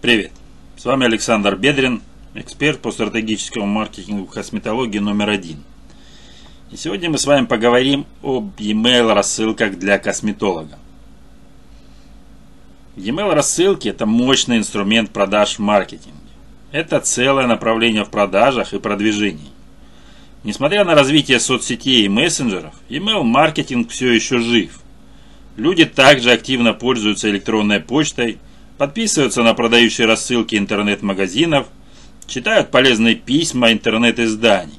Привет! С вами Александр Бедрин, эксперт по стратегическому маркетингу косметологии номер один. И сегодня мы с вами поговорим об e-mail рассылках для косметолога. E-mail рассылки – это мощный инструмент продаж в маркетинге. Это целое направление в продажах и продвижении. Несмотря на развитие соцсетей и мессенджеров, email маркетинг все еще жив. Люди также активно пользуются электронной почтой – подписываются на продающие рассылки интернет-магазинов, читают полезные письма интернет-изданий.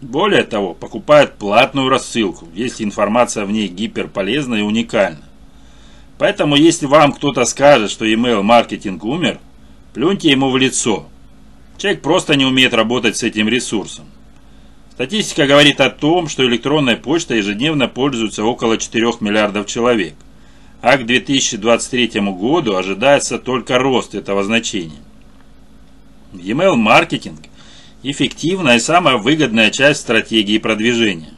Более того, покупают платную рассылку, если информация в ней гиперполезна и уникальна. Поэтому, если вам кто-то скажет, что email-маркетинг умер, плюньте ему в лицо. Человек просто не умеет работать с этим ресурсом. Статистика говорит о том, что электронной почтой ежедневно пользуются около 4 миллиардов человек – а к 2023 году ожидается только рост этого значения. E-mail маркетинг – эффективная и самая выгодная часть стратегии продвижения.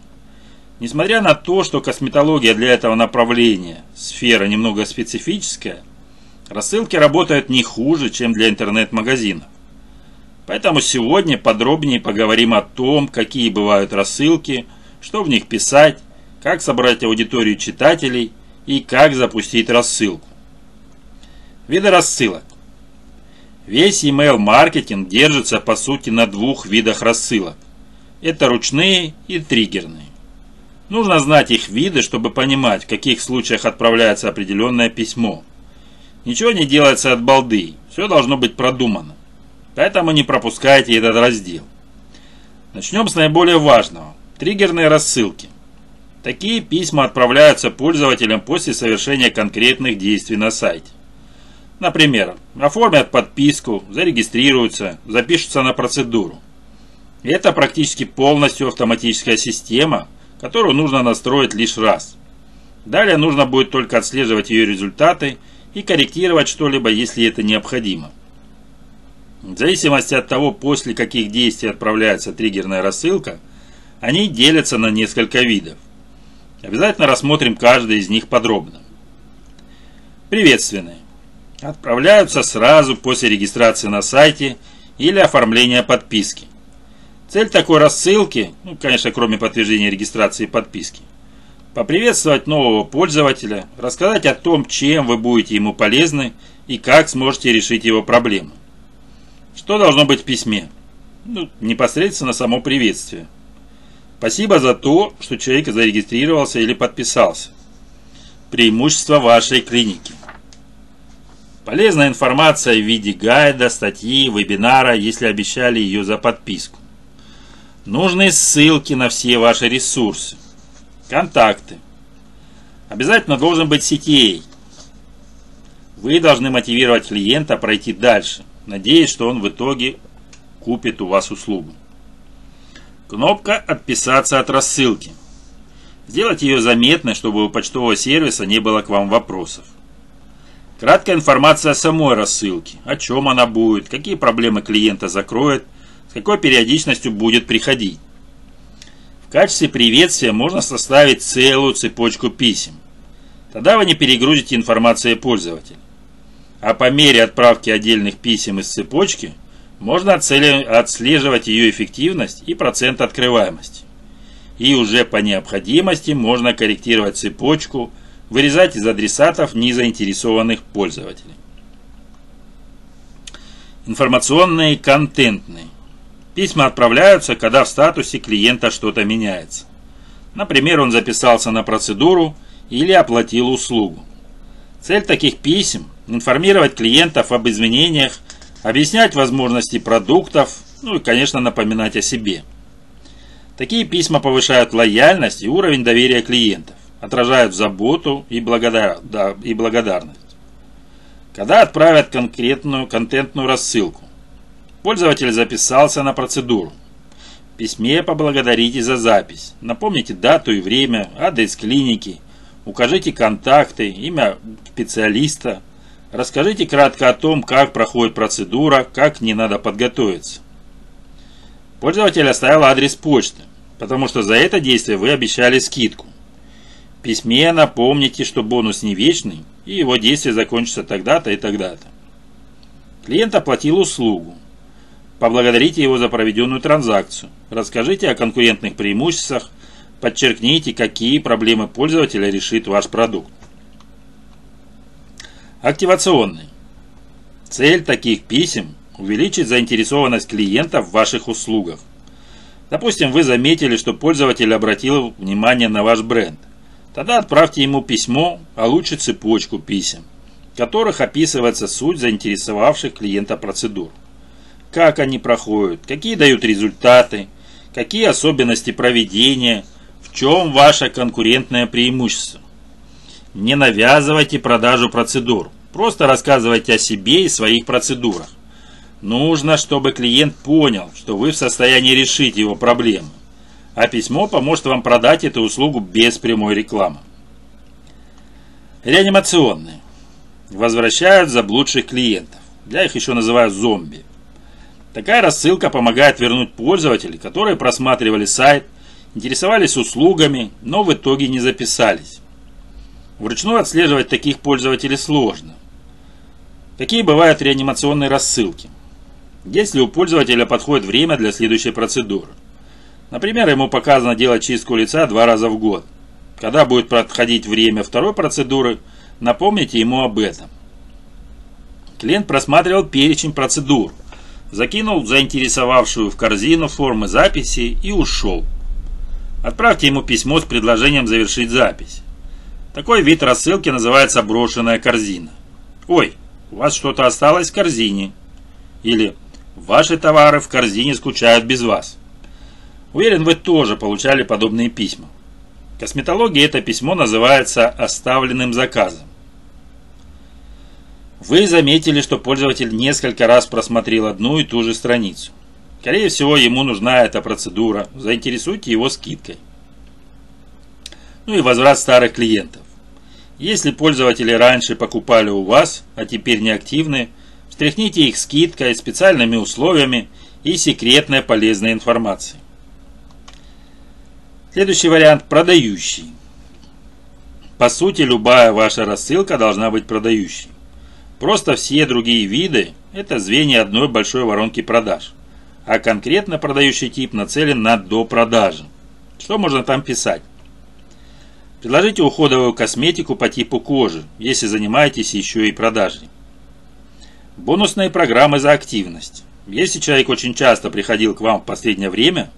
Несмотря на то, что косметология для этого направления – сфера немного специфическая, рассылки работают не хуже, чем для интернет-магазинов. Поэтому сегодня подробнее поговорим о том, какие бывают рассылки, что в них писать, как собрать аудиторию читателей – и как запустить рассылку. Виды рассылок. Весь email маркетинг держится по сути на двух видах рассылок. Это ручные и триггерные. Нужно знать их виды, чтобы понимать, в каких случаях отправляется определенное письмо. Ничего не делается от балды, все должно быть продумано. Поэтому не пропускайте этот раздел. Начнем с наиболее важного. Триггерные рассылки. Такие письма отправляются пользователям после совершения конкретных действий на сайте. Например, оформят подписку, зарегистрируются, запишутся на процедуру. Это практически полностью автоматическая система, которую нужно настроить лишь раз. Далее нужно будет только отслеживать ее результаты и корректировать что-либо, если это необходимо. В зависимости от того, после каких действий отправляется триггерная рассылка, они делятся на несколько видов. Обязательно рассмотрим каждый из них подробно. Приветственные. Отправляются сразу после регистрации на сайте или оформления подписки. Цель такой рассылки, ну, конечно, кроме подтверждения регистрации и подписки, поприветствовать нового пользователя, рассказать о том, чем вы будете ему полезны и как сможете решить его проблемы. Что должно быть в письме? Ну, непосредственно само приветствие. Спасибо за то, что человек зарегистрировался или подписался. Преимущество вашей клиники. Полезная информация в виде гайда, статьи, вебинара, если обещали ее за подписку. Нужные ссылки на все ваши ресурсы. Контакты. Обязательно должен быть CTA. Вы должны мотивировать клиента пройти дальше, надеясь, что он в итоге купит у вас услугу. Кнопка «Отписаться от рассылки». Сделать ее заметной, чтобы у почтового сервиса не было к вам вопросов. Краткая информация о самой рассылке, о чем она будет, какие проблемы клиента закроет, с какой периодичностью будет приходить. В качестве приветствия можно составить целую цепочку писем. Тогда вы не перегрузите информацией пользователя. А по мере отправки отдельных писем из цепочки – можно отслеживать ее эффективность и процент открываемости. И уже по необходимости можно корректировать цепочку, вырезать из адресатов незаинтересованных пользователей. Информационные и контентные. Письма отправляются, когда в статусе клиента что-то меняется. Например, он записался на процедуру или оплатил услугу. Цель таких писем – информировать клиентов об изменениях объяснять возможности продуктов, ну и, конечно, напоминать о себе. Такие письма повышают лояльность и уровень доверия клиентов, отражают заботу и, благодар... да, и благодарность. Когда отправят конкретную контентную рассылку, пользователь записался на процедуру. В письме поблагодарите за запись, напомните дату и время, адрес клиники, укажите контакты, имя специалиста – Расскажите кратко о том, как проходит процедура, как не надо подготовиться. Пользователь оставил адрес почты, потому что за это действие вы обещали скидку. В письме напомните, что бонус не вечный, и его действие закончится тогда-то и тогда-то. Клиент оплатил услугу. Поблагодарите его за проведенную транзакцию. Расскажите о конкурентных преимуществах. Подчеркните, какие проблемы пользователя решит ваш продукт. Активационный. Цель таких писем – увеличить заинтересованность клиента в ваших услугах. Допустим, вы заметили, что пользователь обратил внимание на ваш бренд. Тогда отправьте ему письмо, а лучше цепочку писем, в которых описывается суть заинтересовавших клиента процедур. Как они проходят, какие дают результаты, какие особенности проведения, в чем ваше конкурентное преимущество. Не навязывайте продажу процедур, просто рассказывайте о себе и своих процедурах. Нужно, чтобы клиент понял, что вы в состоянии решить его проблемы, а письмо поможет вам продать эту услугу без прямой рекламы. Реанимационные. Возвращают заблудших клиентов. Я их еще называю зомби. Такая рассылка помогает вернуть пользователей, которые просматривали сайт, интересовались услугами, но в итоге не записались. Вручную отслеживать таких пользователей сложно. Какие бывают реанимационные рассылки? если у пользователя подходит время для следующей процедуры. Например, ему показано делать чистку лица два раза в год. Когда будет подходить время второй процедуры, напомните ему об этом. Клиент просматривал перечень процедур, закинул заинтересовавшую в корзину формы записи и ушел. Отправьте ему письмо с предложением завершить запись. Такой вид рассылки называется брошенная корзина. «Ой, у вас что-то осталось в корзине». Или Ваши товары в корзине скучают без вас. Уверен, вы тоже получали подобные письма. В косметологии это письмо называется оставленным заказом. Вы заметили, что пользователь несколько раз просмотрел одну и ту же страницу. Скорее всего, ему нужна эта процедура. Заинтересуйте его скидкой. Ну и возврат старых клиентов. Если пользователи раньше покупали у вас, а теперь не активны, Встряхните их скидкой, специальными условиями и секретной полезной информацией. Следующий вариант – продающий. По сути, любая ваша рассылка должна быть продающей. Просто все другие виды – это звенья одной большой воронки продаж. А конкретно продающий тип нацелен на допродажи. Что можно там писать? Предложите уходовую косметику по типу кожи, если занимаетесь еще и продажей. Бонусные программы за активность. Если человек очень часто приходил к вам в последнее время,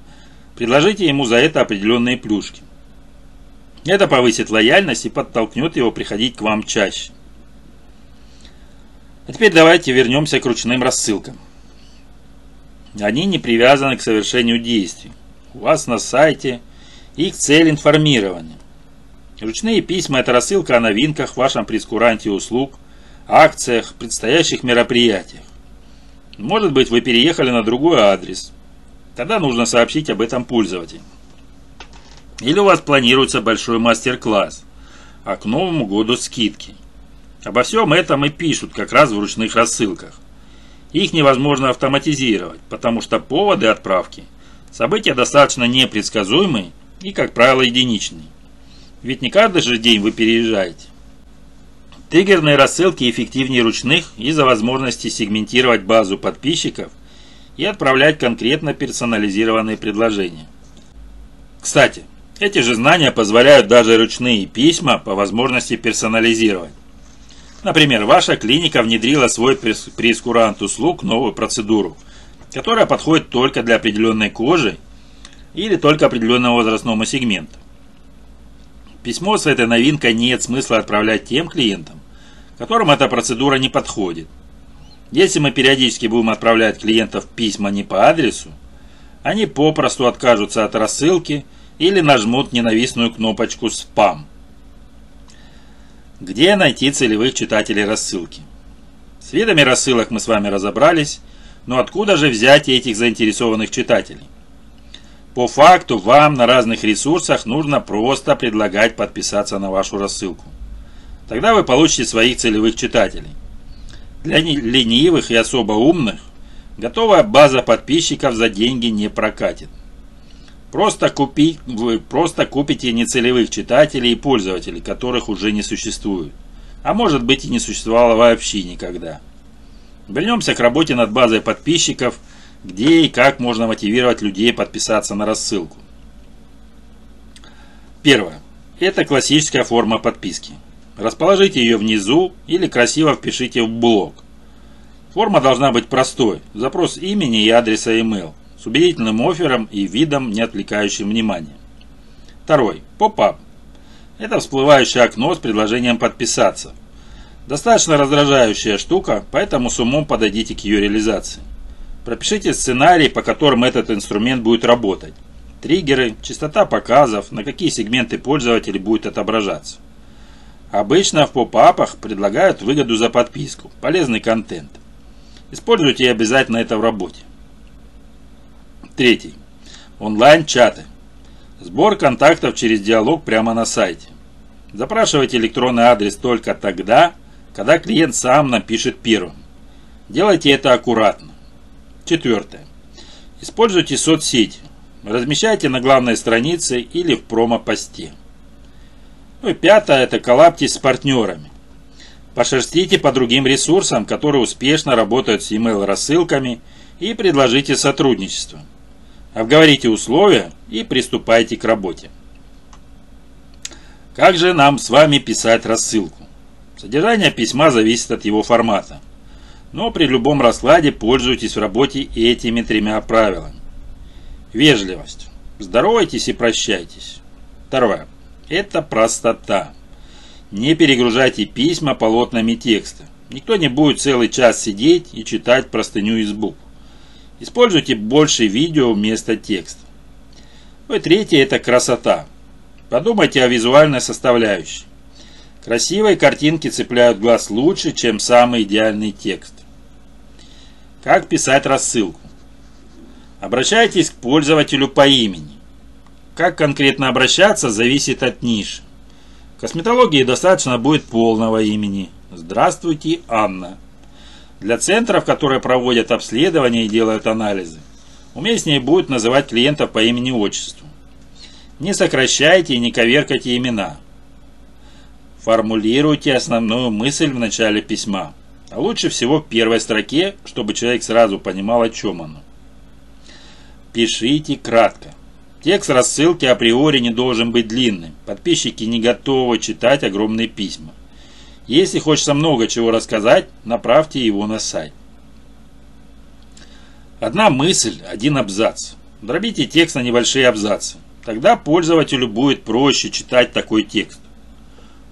предложите ему за это определенные плюшки. Это повысит лояльность и подтолкнет его приходить к вам чаще. А теперь давайте вернемся к ручным рассылкам. Они не привязаны к совершению действий. У вас на сайте их цель информирования. Ручные письма – это рассылка о новинках в вашем прескуранте услуг – акциях, предстоящих мероприятиях. Может быть, вы переехали на другой адрес. Тогда нужно сообщить об этом пользователю. Или у вас планируется большой мастер-класс, а к Новому году скидки. Обо всем этом и пишут как раз в ручных рассылках. Их невозможно автоматизировать, потому что поводы отправки – события достаточно непредсказуемые и, как правило, единичные. Ведь не каждый же день вы переезжаете. Триггерные рассылки эффективнее ручных из-за возможности сегментировать базу подписчиков и отправлять конкретно персонализированные предложения. Кстати, эти же знания позволяют даже ручные письма по возможности персонализировать. Например, ваша клиника внедрила свой прескурант услуг новую процедуру, которая подходит только для определенной кожи или только определенного возрастного сегмента. Письмо с этой новинкой нет смысла отправлять тем клиентам, которым эта процедура не подходит. Если мы периодически будем отправлять клиентов письма не по адресу, они попросту откажутся от рассылки или нажмут ненавистную кнопочку «Спам». Где найти целевых читателей рассылки? С видами рассылок мы с вами разобрались, но откуда же взять этих заинтересованных читателей? По факту вам на разных ресурсах нужно просто предлагать подписаться на вашу рассылку. Тогда вы получите своих целевых читателей. Для ленивых и особо умных готовая база подписчиков за деньги не прокатит. Просто купи, вы просто купите нецелевых читателей и пользователей, которых уже не существует. А может быть и не существовало вообще никогда. Вернемся к работе над базой подписчиков, где и как можно мотивировать людей подписаться на рассылку. Первое. Это классическая форма подписки. Расположите ее внизу или красиво впишите в блок. Форма должна быть простой. Запрос имени и адреса email с убедительным оффером и видом, не отвлекающим внимание. Второй. Поп-ап. Это всплывающее окно с предложением подписаться. Достаточно раздражающая штука, поэтому с умом подойдите к ее реализации. Пропишите сценарий, по которым этот инструмент будет работать. Триггеры, частота показов, на какие сегменты пользователей будет отображаться. Обычно в поп-апах предлагают выгоду за подписку, полезный контент. Используйте обязательно это в работе. Третий. Онлайн-чаты. Сбор контактов через диалог прямо на сайте. Запрашивайте электронный адрес только тогда, когда клиент сам напишет первым. Делайте это аккуратно. Четвертое. Используйте соцсети. Размещайте на главной странице или в промо-посте. Ну и пятое – это коллаптесь с партнерами. Пошерстите по другим ресурсам, которые успешно работают с email рассылками и предложите сотрудничество. Обговорите условия и приступайте к работе. Как же нам с вами писать рассылку? Содержание письма зависит от его формата. Но при любом раскладе пользуйтесь в работе этими тремя правилами. Вежливость. Здоровайтесь и прощайтесь. Второе. Это простота. Не перегружайте письма полотнами текста. Никто не будет целый час сидеть и читать простыню из букв. Используйте больше видео вместо текста. Ну и третье – это красота. Подумайте о визуальной составляющей. Красивые картинки цепляют глаз лучше, чем самый идеальный текст. Как писать рассылку? Обращайтесь к пользователю по имени. Как конкретно обращаться, зависит от ниши. В косметологии достаточно будет полного имени. Здравствуйте, Анна. Для центров, которые проводят обследования и делают анализы, уместнее будет называть клиентов по имени-отчеству. Не сокращайте и не коверкайте имена. Формулируйте основную мысль в начале письма, а лучше всего в первой строке, чтобы человек сразу понимал, о чем оно. Пишите кратко. Текст рассылки априори не должен быть длинным. Подписчики не готовы читать огромные письма. Если хочется много чего рассказать, направьте его на сайт. Одна мысль, один абзац. Дробите текст на небольшие абзацы. Тогда пользователю будет проще читать такой текст.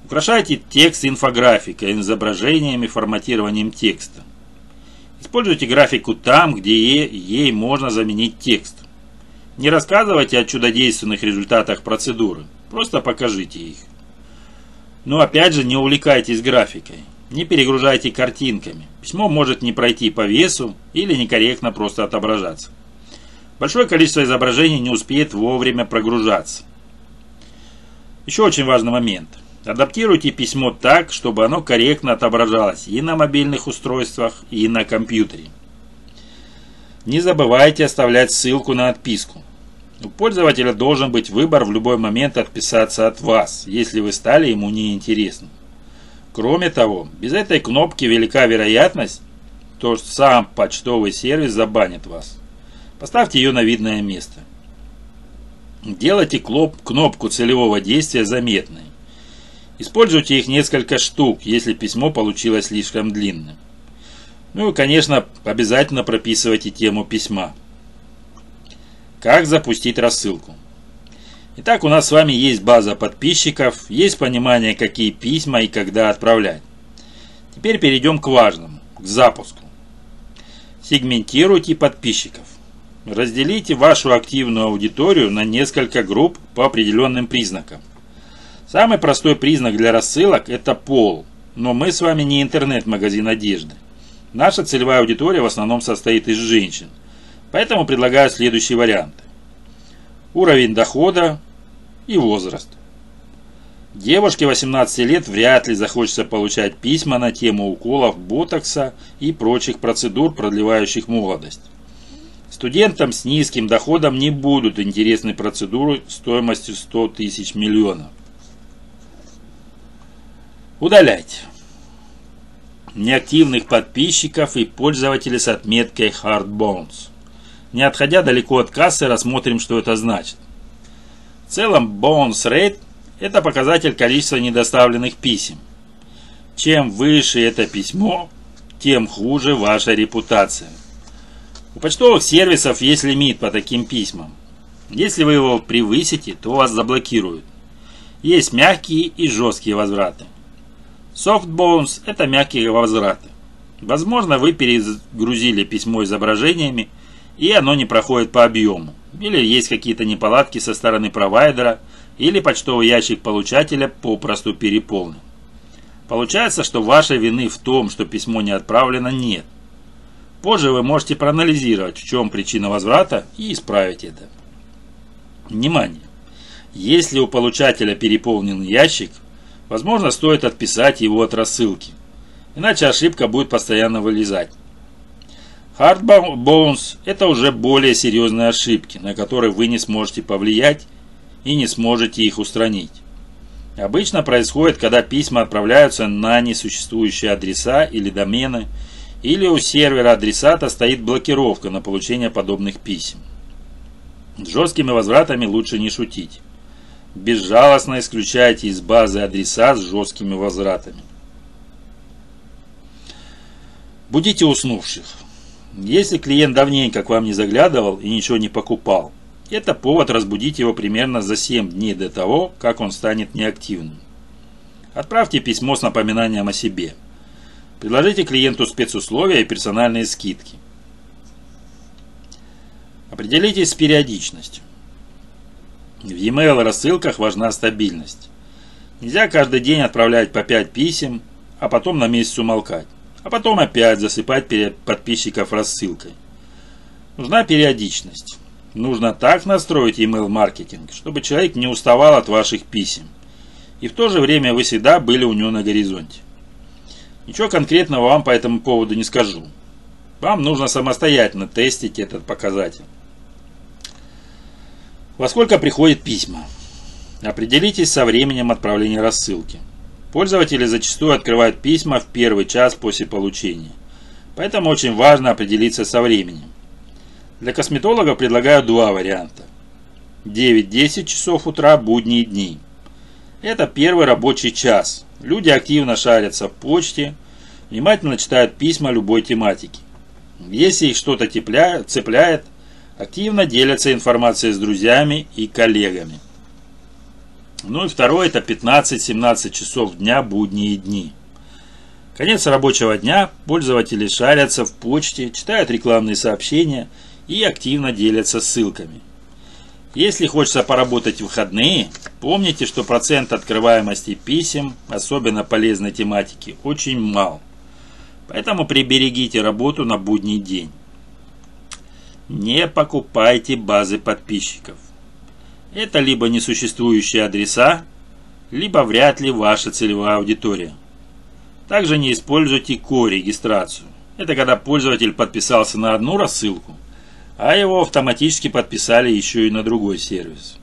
Украшайте текст инфографикой, изображениями, форматированием текста. Используйте графику там, где ей можно заменить текст. Не рассказывайте о чудодейственных результатах процедуры, просто покажите их. Но опять же не увлекайтесь графикой, не перегружайте картинками. Письмо может не пройти по весу или некорректно просто отображаться. Большое количество изображений не успеет вовремя прогружаться. Еще очень важный момент. Адаптируйте письмо так, чтобы оно корректно отображалось и на мобильных устройствах, и на компьютере. Не забывайте оставлять ссылку на отписку. У пользователя должен быть выбор в любой момент отписаться от вас, если вы стали ему неинтересны. Кроме того, без этой кнопки велика вероятность, что сам почтовый сервис забанит вас. Поставьте ее на видное место. Делайте кнопку целевого действия заметной. Используйте их несколько штук, если письмо получилось слишком длинным. Ну и, конечно, обязательно прописывайте тему письма. Как запустить рассылку? Итак, у нас с вами есть база подписчиков, есть понимание, какие письма и когда отправлять. Теперь перейдем к важному, к запуску. Сегментируйте подписчиков. Разделите вашу активную аудиторию на несколько групп по определенным признакам. Самый простой признак для рассылок – это пол, но мы с вами не интернет-магазин одежды. Наша целевая аудитория в основном состоит из женщин – Поэтому предлагаю следующие варианты. Уровень дохода и возраст. Девушке 18 лет вряд ли захочется получать письма на тему уколов ботокса и прочих процедур, продлевающих молодость. Студентам с низким доходом не будут интересны процедуры стоимостью 100 тысяч миллионов. Удалять. неактивных подписчиков и пользователей с отметкой Hardbones. Не отходя далеко от кассы, рассмотрим, что это значит. В целом, Bounce Rate – это показатель количества недоставленных писем. Чем выше это письмо, тем хуже ваша репутация. У почтовых сервисов есть лимит по таким письмам. Если вы его превысите, то вас заблокируют. Есть мягкие и жесткие возвраты. Soft bounce – это мягкие возвраты. Возможно, вы перегрузили письмо изображениями, и оно не проходит по объему. Или есть какие-то неполадки со стороны провайдера, или почтовый ящик получателя попросту переполнен. Получается, что вашей вины в том, что письмо не отправлено, нет. Позже вы можете проанализировать, в чем причина возврата и исправить это. Внимание! Если у получателя переполнен ящик, возможно стоит отписать его от рассылки, иначе ошибка будет постоянно вылезать. Hardbones – это уже более серьезные ошибки, на которые вы не сможете повлиять и не сможете их устранить. Обычно происходит, когда письма отправляются на несуществующие адреса или домены, или у сервера адресата стоит блокировка на получение подобных писем. С жесткими возвратами лучше не шутить. Безжалостно исключайте из базы адреса с жесткими возвратами. Будите уснувших. Если клиент давненько к вам не заглядывал и ничего не покупал, это повод разбудить его примерно за 7 дней до того, как он станет неактивным. Отправьте письмо с напоминанием о себе. Предложите клиенту спецусловия и персональные скидки. Определитесь с периодичностью. В e-mail рассылках важна стабильность. Нельзя каждый день отправлять по 5 писем, а потом на месяц умолкать а потом опять засыпать подписчиков рассылкой. Нужна периодичность. Нужно так настроить email маркетинг, чтобы человек не уставал от ваших писем. И в то же время вы всегда были у него на горизонте. Ничего конкретного вам по этому поводу не скажу. Вам нужно самостоятельно тестить этот показатель. Во сколько приходят письма? Определитесь со временем отправления рассылки. Пользователи зачастую открывают письма в первый час после получения. Поэтому очень важно определиться со временем. Для косметолога предлагаю два варианта. 9-10 часов утра будние дни. Это первый рабочий час. Люди активно шарятся в почте, внимательно читают письма любой тематики. Если их что-то цепляет, активно делятся информацией с друзьями и коллегами. Ну и второе это 15-17 часов дня будние дни. Конец рабочего дня, пользователи шарятся в почте, читают рекламные сообщения и активно делятся ссылками. Если хочется поработать в выходные, помните, что процент открываемости писем, особенно полезной тематики, очень мал. Поэтому приберегите работу на будний день. Не покупайте базы подписчиков. Это либо несуществующие адреса, либо вряд ли ваша целевая аудитория. Также не используйте ко-регистрацию. Это когда пользователь подписался на одну рассылку, а его автоматически подписали еще и на другой сервис.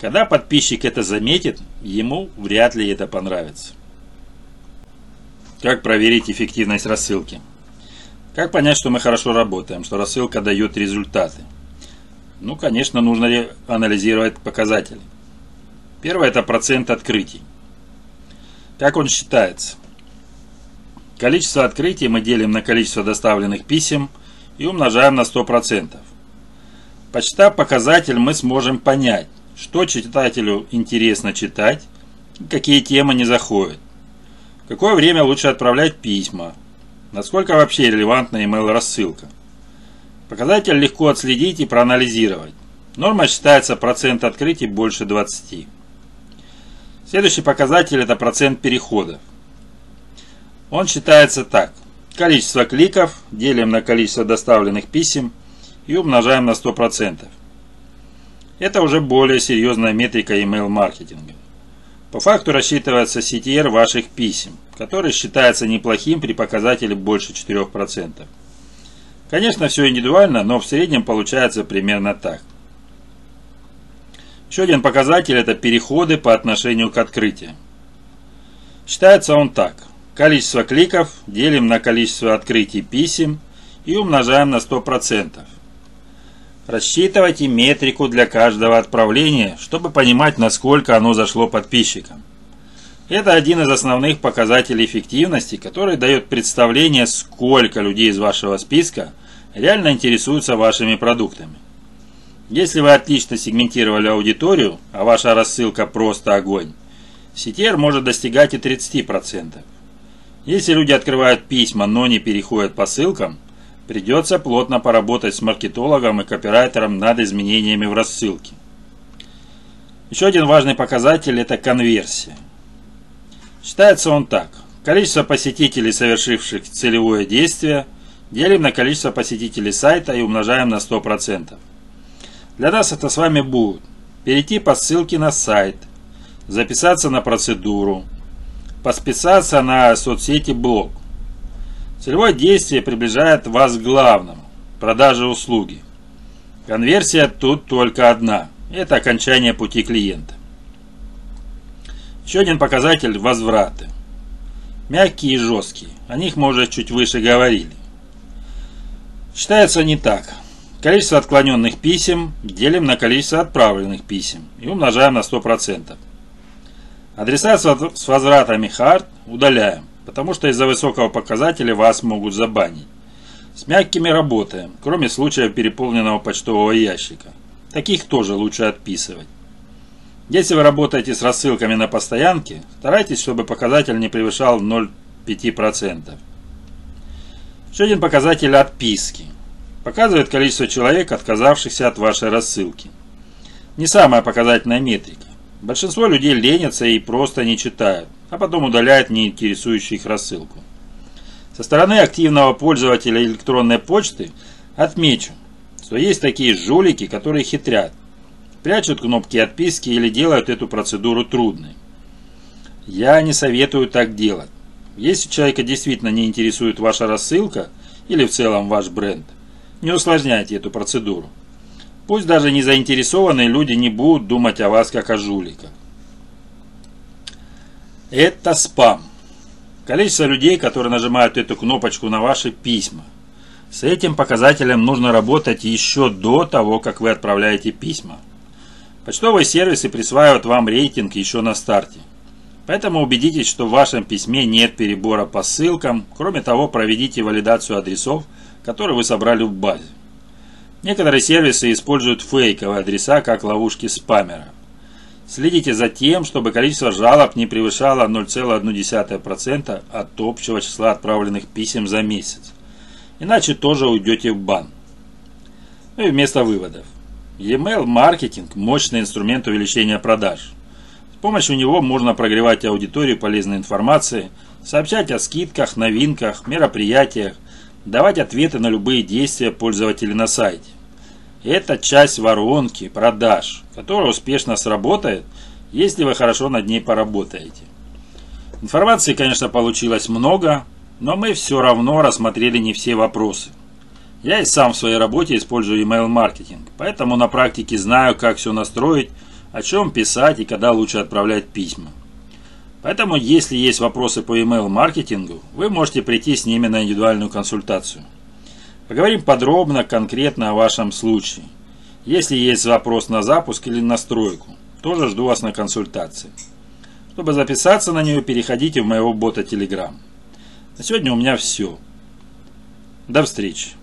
Когда подписчик это заметит, ему вряд ли это понравится. Как проверить эффективность рассылки? Как понять, что мы хорошо работаем, что рассылка дает результаты? Ну, конечно, нужно анализировать показатели. Первое – это процент открытий. Как он считается? Количество открытий мы делим на количество доставленных писем и умножаем на 100%. Почитав показатель, мы сможем понять, что читателю интересно читать, какие темы не заходят. В какое время лучше отправлять письма, насколько вообще релевантна email рассылка. Показатель легко отследить и проанализировать. Норма считается процент открытий больше 20. Следующий показатель это процент переходов. Он считается так. Количество кликов делим на количество доставленных писем и умножаем на 100%. Это уже более серьезная метрика email маркетинга. По факту рассчитывается CTR ваших писем, который считается неплохим при показателе больше 4%. Конечно, все индивидуально, но в среднем получается примерно так. Еще один показатель – это переходы по отношению к открытиям. Считается он так. Количество кликов делим на количество открытий писем и умножаем на 100%. Рассчитывайте метрику для каждого отправления, чтобы понимать, насколько оно зашло подписчикам. Это один из основных показателей эффективности, который дает представление, сколько людей из вашего списка реально интересуются вашими продуктами. Если вы отлично сегментировали аудиторию, а ваша рассылка просто огонь, CTR может достигать и 30%. Если люди открывают письма, но не переходят по ссылкам, придется плотно поработать с маркетологом и копирайтером над изменениями в рассылке. Еще один важный показатель – это конверсия. Считается он так. Количество посетителей, совершивших целевое действие, делим на количество посетителей сайта и умножаем на 100%. Для нас это с вами будет перейти по ссылке на сайт, записаться на процедуру, подписаться на соцсети блог. Целевое действие приближает вас к главному – продаже услуги. Конверсия тут только одна – это окончание пути клиента. Еще один показатель – возвраты. Мягкие и жесткие. О них мы уже чуть выше говорили. Считается не так. Количество отклоненных писем делим на количество отправленных писем и умножаем на 100%. Адреса с возвратами hard удаляем, потому что из-за высокого показателя вас могут забанить. С мягкими работаем, кроме случаев переполненного почтового ящика. Таких тоже лучше отписывать. Если вы работаете с рассылками на постоянке, старайтесь, чтобы показатель не превышал 0,5%. Еще один показатель отписки. Показывает количество человек, отказавшихся от вашей рассылки. Не самая показательная метрика. Большинство людей ленятся и просто не читают, а потом удаляют не интересующую их рассылку. Со стороны активного пользователя электронной почты отмечу, что есть такие жулики, которые хитрят, прячут кнопки отписки или делают эту процедуру трудной. Я не советую так делать. Если человека действительно не интересует ваша рассылка или в целом ваш бренд, не усложняйте эту процедуру. Пусть даже не заинтересованные люди не будут думать о вас как о жуликах. Это спам. Количество людей, которые нажимают эту кнопочку на ваши письма. С этим показателем нужно работать еще до того, как вы отправляете письма. Почтовые сервисы присваивают вам рейтинг еще на старте. Поэтому убедитесь, что в вашем письме нет перебора по ссылкам. Кроме того, проведите валидацию адресов, которые вы собрали в базе. Некоторые сервисы используют фейковые адреса как ловушки спамера. Следите за тем, чтобы количество жалоб не превышало 0,1% от общего числа отправленных писем за месяц. Иначе тоже уйдете в бан. Ну и вместо выводов. E-mail маркетинг – мощный инструмент увеличения продаж. С помощью него можно прогревать аудиторию полезной информацией, сообщать о скидках, новинках, мероприятиях, давать ответы на любые действия пользователей на сайте. Это часть воронки продаж, которая успешно сработает, если вы хорошо над ней поработаете. Информации, конечно, получилось много, но мы все равно рассмотрели не все вопросы. Я и сам в своей работе использую email-маркетинг, поэтому на практике знаю, как все настроить, о чем писать и когда лучше отправлять письма. Поэтому, если есть вопросы по email-маркетингу, вы можете прийти с ними на индивидуальную консультацию. Поговорим подробно, конкретно о вашем случае. Если есть вопрос на запуск или настройку, тоже жду вас на консультации. Чтобы записаться на нее, переходите в моего бота Telegram. На сегодня у меня все. До встречи.